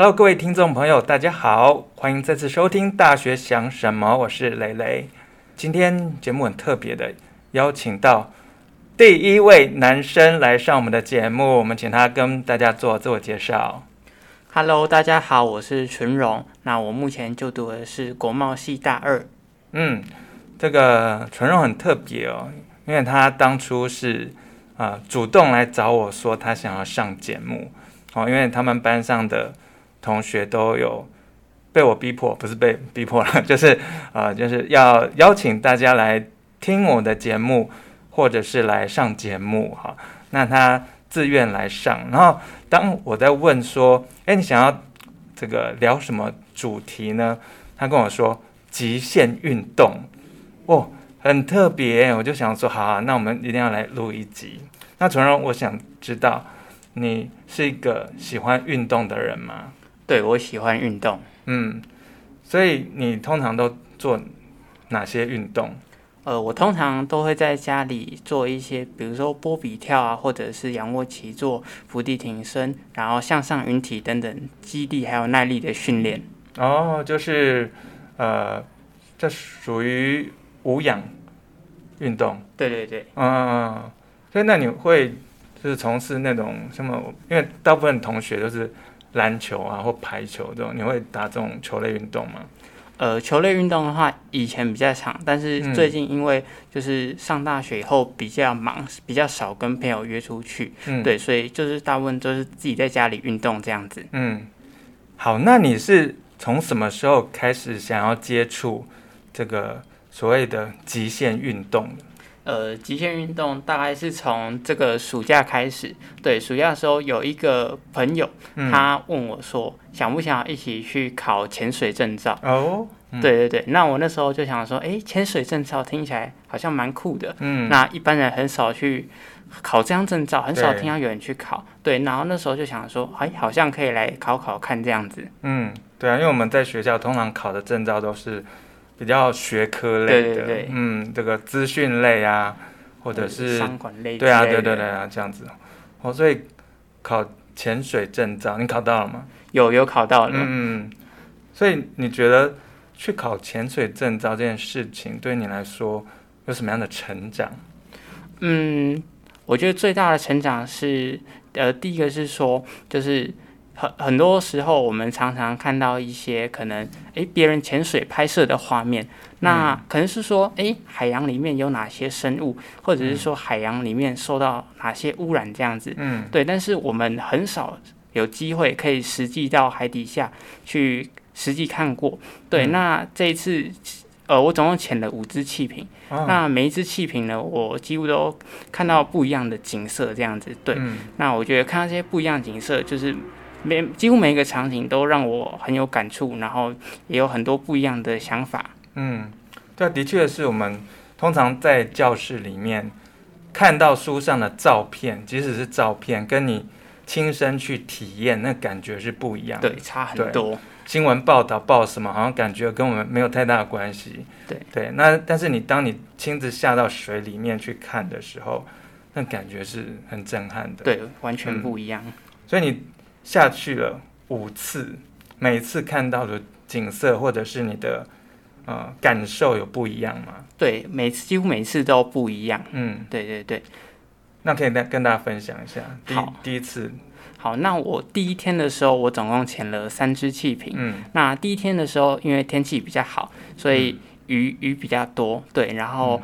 Hello，各位听众朋友，大家好，欢迎再次收听《大学想什么》，我是蕾蕾。今天节目很特别的，邀请到第一位男生来上我们的节目，我们请他跟大家做自我介绍。Hello，大家好，我是纯荣。那我目前就读的是国贸系大二。嗯，这个纯荣很特别哦，因为他当初是啊、呃、主动来找我说他想要上节目哦，因为他们班上的。同学都有被我逼迫，不是被逼迫了，就是啊、呃，就是要邀请大家来听我的节目，或者是来上节目哈。那他自愿来上，然后当我在问说，哎，你想要这个聊什么主题呢？他跟我说极限运动，哦，很特别，我就想说，好啊，那我们一定要来录一集。那从而，我想知道你是一个喜欢运动的人吗？对，我喜欢运动，嗯，所以你通常都做哪些运动？呃，我通常都会在家里做一些，比如说波比跳啊，或者是仰卧起坐、伏地挺身，然后向上引体等等，肌力还有耐力的训练。哦，就是呃，这属于无氧运动。对对对，嗯。所以那你会就是从事那种什么？因为大部分同学都是。篮球啊，或排球这种，你会打这种球类运动吗？呃，球类运动的话，以前比较常，但是最近因为就是上大学以后比较忙，比较少跟朋友约出去，嗯，对，所以就是大部分都是自己在家里运动这样子。嗯，好，那你是从什么时候开始想要接触这个所谓的极限运动？呃，极限运动大概是从这个暑假开始。对，暑假的时候有一个朋友，嗯、他问我说，想不想一起去考潜水证照？哦，嗯、对对对。那我那时候就想说，哎，潜水证照听起来好像蛮酷的。嗯。那一般人很少去考这样证照，很少听到有人去考。对，对。然后那时候就想说，哎，好像可以来考考看这样子。嗯，对啊，因为我们在学校通常考的证照都是。比较学科类的，对对对，嗯，这个资讯类啊，或者是商管类，对啊，对对对啊，这样子。哦，所以考潜水证照，你考到了吗？有，有考到了。嗯，所以你觉得去考潜水证照这件事情，对你来说有什么样的成长？嗯，我觉得最大的成长是，呃，第一个是说，就是。很很多时候，我们常常看到一些可能，诶，别人潜水拍摄的画面，那可能是说，诶，海洋里面有哪些生物，或者是说海洋里面受到哪些污染这样子，嗯，对。但是我们很少有机会可以实际到海底下去实际看过，对。嗯、那这一次，呃，我总共潜了五只气瓶，哦、那每一只气瓶呢，我几乎都看到不一样的景色这样子，对。嗯、那我觉得看到这些不一样的景色，就是。每几乎每一个场景都让我很有感触，然后也有很多不一样的想法。嗯，对，的确是我们通常在教室里面看到书上的照片，即使是照片，跟你亲身去体验，那感觉是不一样的。对，差很多。新闻报道报什么，好像感觉跟我们没有太大的关系。对对，那但是你当你亲自下到水里面去看的时候，那感觉是很震撼的。对，完全不一样。嗯，所以你。下去了五次，每次看到的景色或者是你的呃感受有不一样吗？对，每次几乎每次都不一样。嗯，对对对。那可以跟跟大家分享一下。好，第一次。好，那我第一天的时候，我总共潜了三只气瓶。嗯。那第一天的时候，因为天气比较好，所以鱼、嗯、鱼比较多。对，然后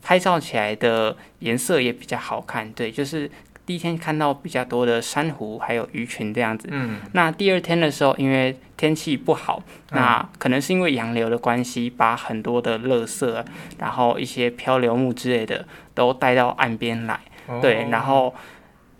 拍照起来的颜色也比较好看。对，就是。第一天看到比较多的珊瑚，还有鱼群这样子。嗯。那第二天的时候，因为天气不好，嗯、那可能是因为洋流的关系，把很多的垃圾，然后一些漂流木之类的都带到岸边来。哦、对。然后，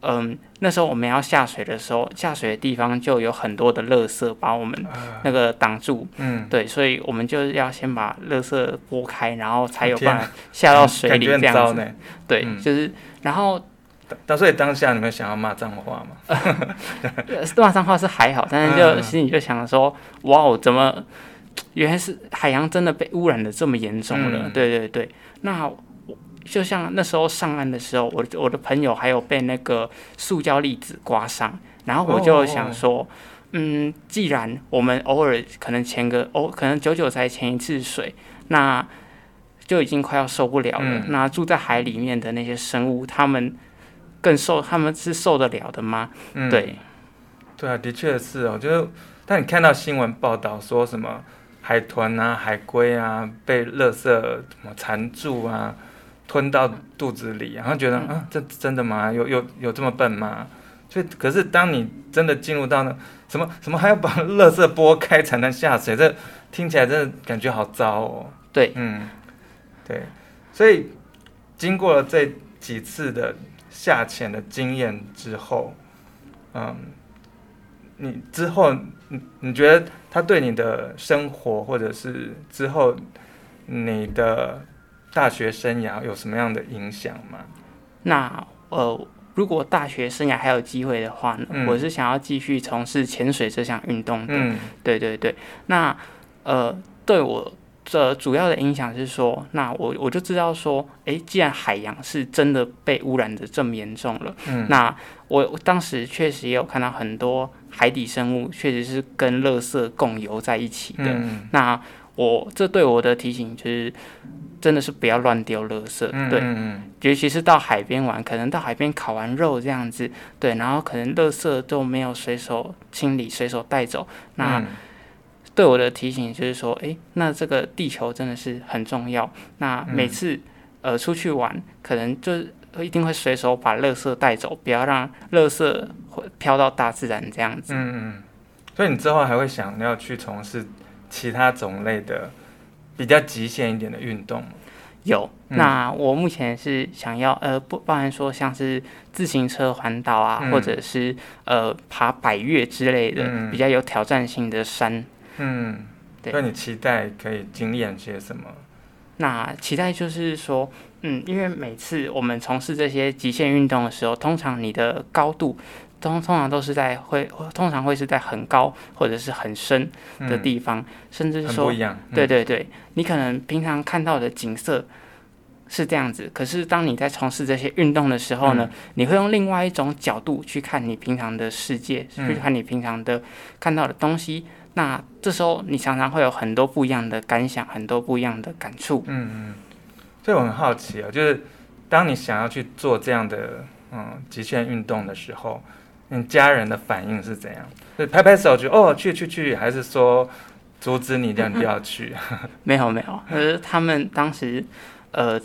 嗯，那时候我们要下水的时候，下水的地方就有很多的垃圾把我们那个挡住。嗯。对，所以我们就要先把垃圾拨开，然后才有办法下到水里这样子。对，嗯、就是然后。当所以当下你们想要骂脏话吗？骂脏话是还好，但是就心里就想说，哇哦，怎么原来是海洋真的被污染的这么严重了？嗯、对对对，那就像那时候上岸的时候，我我的朋友还有被那个塑胶粒子刮伤，然后我就想说，嗯，既然我们偶尔可能潜个哦，可能久久才潜一次水，那就已经快要受不了了。嗯、那住在海里面的那些生物，他们更受，他们是受得了的吗？嗯、对，对啊，的确是哦。就是，当你看到新闻报道说什么海豚啊、海龟啊被垃圾什么缠住啊，吞到肚子里，然后觉得、嗯、啊，这真的吗？有有有这么笨吗？所以，可是当你真的进入到那。什么什么还要把垃圾拨开才能下水？这听起来真的感觉好糟哦。对，嗯，对，所以经过了这几次的下潜的经验之后，嗯，你之后你你觉得他对你的生活或者是之后你的大学生涯有什么样的影响吗？那呃。如果大学生涯还有机会的话呢，嗯、我是想要继续从事潜水这项运动的。嗯、对对对，那呃，对我这主要的影响是说，那我我就知道说，诶，既然海洋是真的被污染的这么严重了，嗯、那我，我当时确实也有看到很多海底生物确实是跟垃圾共游在一起的。嗯、那我这对我的提醒就是。真的是不要乱丢垃圾，对，嗯、尤其是到海边玩，可能到海边烤完肉这样子，对，然后可能垃圾都没有随手清理，随手带走。那对我的提醒就是说，诶，那这个地球真的是很重要。那每次呃出去玩，可能就是一定会随手把垃圾带走，不要让垃圾飘到大自然这样子。嗯嗯。所以你之后还会想要去从事其他种类的？比较极限一点的运动，有。那我目前是想要，呃，不包含说像是自行车环岛啊，嗯、或者是呃爬百越之类的，嗯、比较有挑战性的山。嗯，对。那你期待可以经验些什么？那期待就是说，嗯，因为每次我们从事这些极限运动的时候，通常你的高度。通通常都是在会，通常会是在很高或者是很深的地方，嗯、甚至说，嗯、对对对，你可能平常看到的景色是这样子，可是当你在从事这些运动的时候呢，嗯、你会用另外一种角度去看你平常的世界，嗯、去看你平常的看到的东西。那这时候你常常会有很多不一样的感想，很多不一样的感触。嗯嗯，所以我很好奇啊，就是当你想要去做这样的嗯极限运动的时候。你家人的反应是怎样？就拍拍手就哦，去去去，还是说阻止你这样不要 去？没有没有，可是他们当时呃，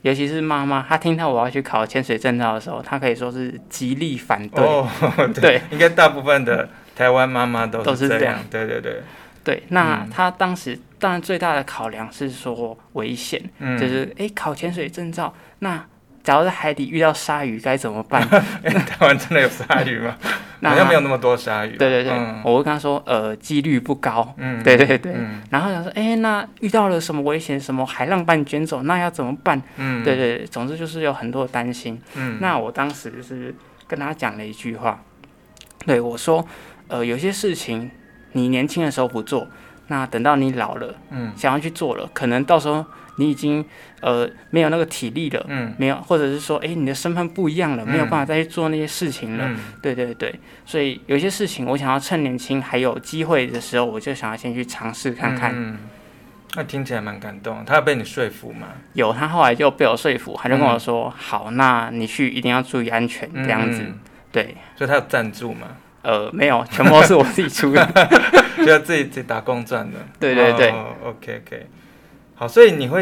尤其是妈妈，她听到我要去考潜水证照的时候，她可以说是极力反对。哦，对，对应该大部分的台湾妈妈都都是这样。对对对。对，那他当时当然最大的考量是说危险，嗯、就是哎考潜水证照那。假如在海底遇到鲨鱼该怎么办？欸、台湾真的有鲨鱼吗？那好像没有那么多鲨鱼。对对对，嗯、我会跟他说，呃，几率不高。嗯，对对对。嗯、然后想说，哎、欸，那遇到了什么危险？什么海浪把你卷走，那要怎么办？嗯，对对对，总之就是有很多担心。嗯，那我当时就是跟他讲了一句话，对我说，呃，有些事情你年轻的时候不做，那等到你老了，嗯，想要去做了，可能到时候。你已经呃没有那个体力了，嗯，没有，或者是说，哎，你的身份不一样了，嗯、没有办法再去做那些事情了，嗯、对对对，所以有些事情我想要趁年轻还有机会的时候，我就想要先去尝试看看。嗯，那听起来蛮感动，他有被你说服吗？有，他后来就被我说服，他就跟我说，嗯、好，那你去一定要注意安全，这样子，嗯、对。所以他有赞助吗？呃，没有，全部都是我自己出的，就要自己自己打工赚的。对对对、oh，OK OK。好，所以你会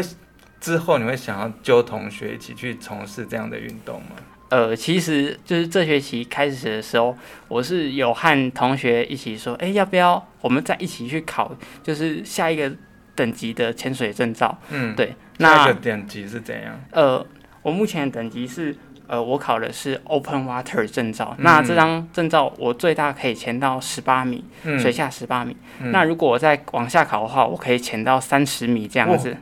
之后你会想要揪同学一起去从事这样的运动吗？呃，其实就是这学期开始的时候，我是有和同学一起说，哎，要不要我们再一起去考，就是下一个等级的潜水证照？嗯，对。那下一个等级是怎样？呃，我目前的等级是。呃，我考的是 Open Water 证照，嗯、那这张证照我最大可以潜到十八米，嗯、水下十八米。嗯、那如果我再往下考的话，我可以潜到三十米这样子。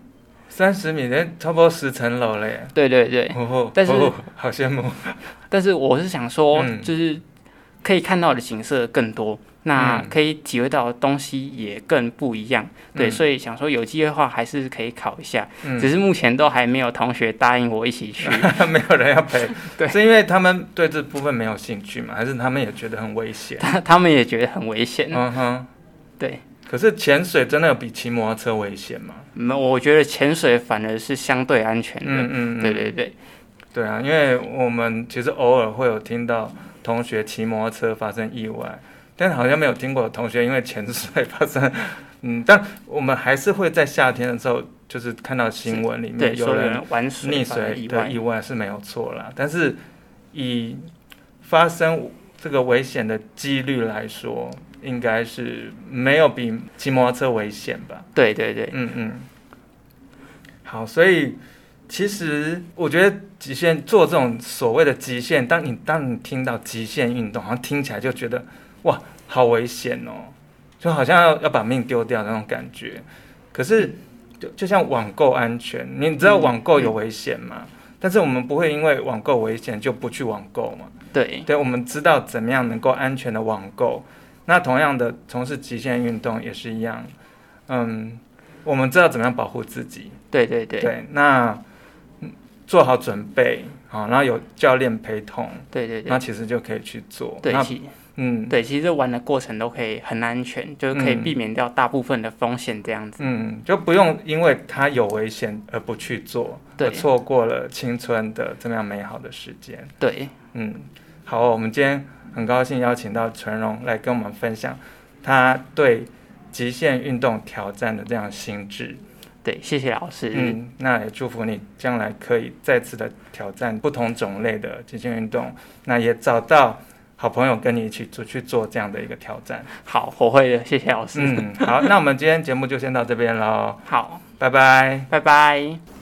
三十、哦、米，那差不多十层楼了耶。对对对。但是、哦、好羡慕。但是我是想说，嗯、就是可以看到的景色更多。那可以体会到的东西也更不一样，嗯、对，所以想说有机会的话还是可以考一下，嗯、只是目前都还没有同学答应我一起去，没有人要陪，对，是因为他们对这部分没有兴趣嘛？还是他们也觉得很危险？他 他们也觉得很危险，嗯哼，对。可是潜水真的有比骑摩托车危险吗？没，我觉得潜水反而是相对安全的，嗯嗯，对对对，对啊，因为我们其实偶尔会有听到同学骑摩托车发生意外。但好像没有听过同学因为潜水发生，嗯，但我们还是会在夏天的时候，就是看到新闻里面有人溺水的意外是没有错啦。但是以发生这个危险的几率来说，应该是没有比骑摩托车危险吧？对对对，嗯嗯。好，所以其实我觉得极限做这种所谓的极限，当你当你听到极限运动，好像听起来就觉得。哇，好危险哦，就好像要要把命丢掉那种感觉。可是，就就像网购安全，你知道网购有危险吗？嗯嗯、但是我们不会因为网购危险就不去网购嘛。对，对，我们知道怎么样能够安全的网购。那同样的，从事极限运动也是一样。嗯，我们知道怎么样保护自己。对对对。对，那做好准备啊，然后有教练陪同。对对对。那其实就可以去做。对。那嗯，对，其实这玩的过程都可以很安全，就是可以避免掉大部分的风险这样子。嗯，就不用因为它有危险而不去做，对，错过了青春的这么样美好的时间。对，嗯，好，我们今天很高兴邀请到纯蓉来跟我们分享他对极限运动挑战的这样心智。对，谢谢老师。嗯，那也祝福你将来可以再次的挑战不同种类的极限运动，那也找到。好朋友跟你一起出去做这样的一个挑战。好，我会的，谢谢老师。嗯，好，那我们今天节目就先到这边喽。好，拜拜，拜拜。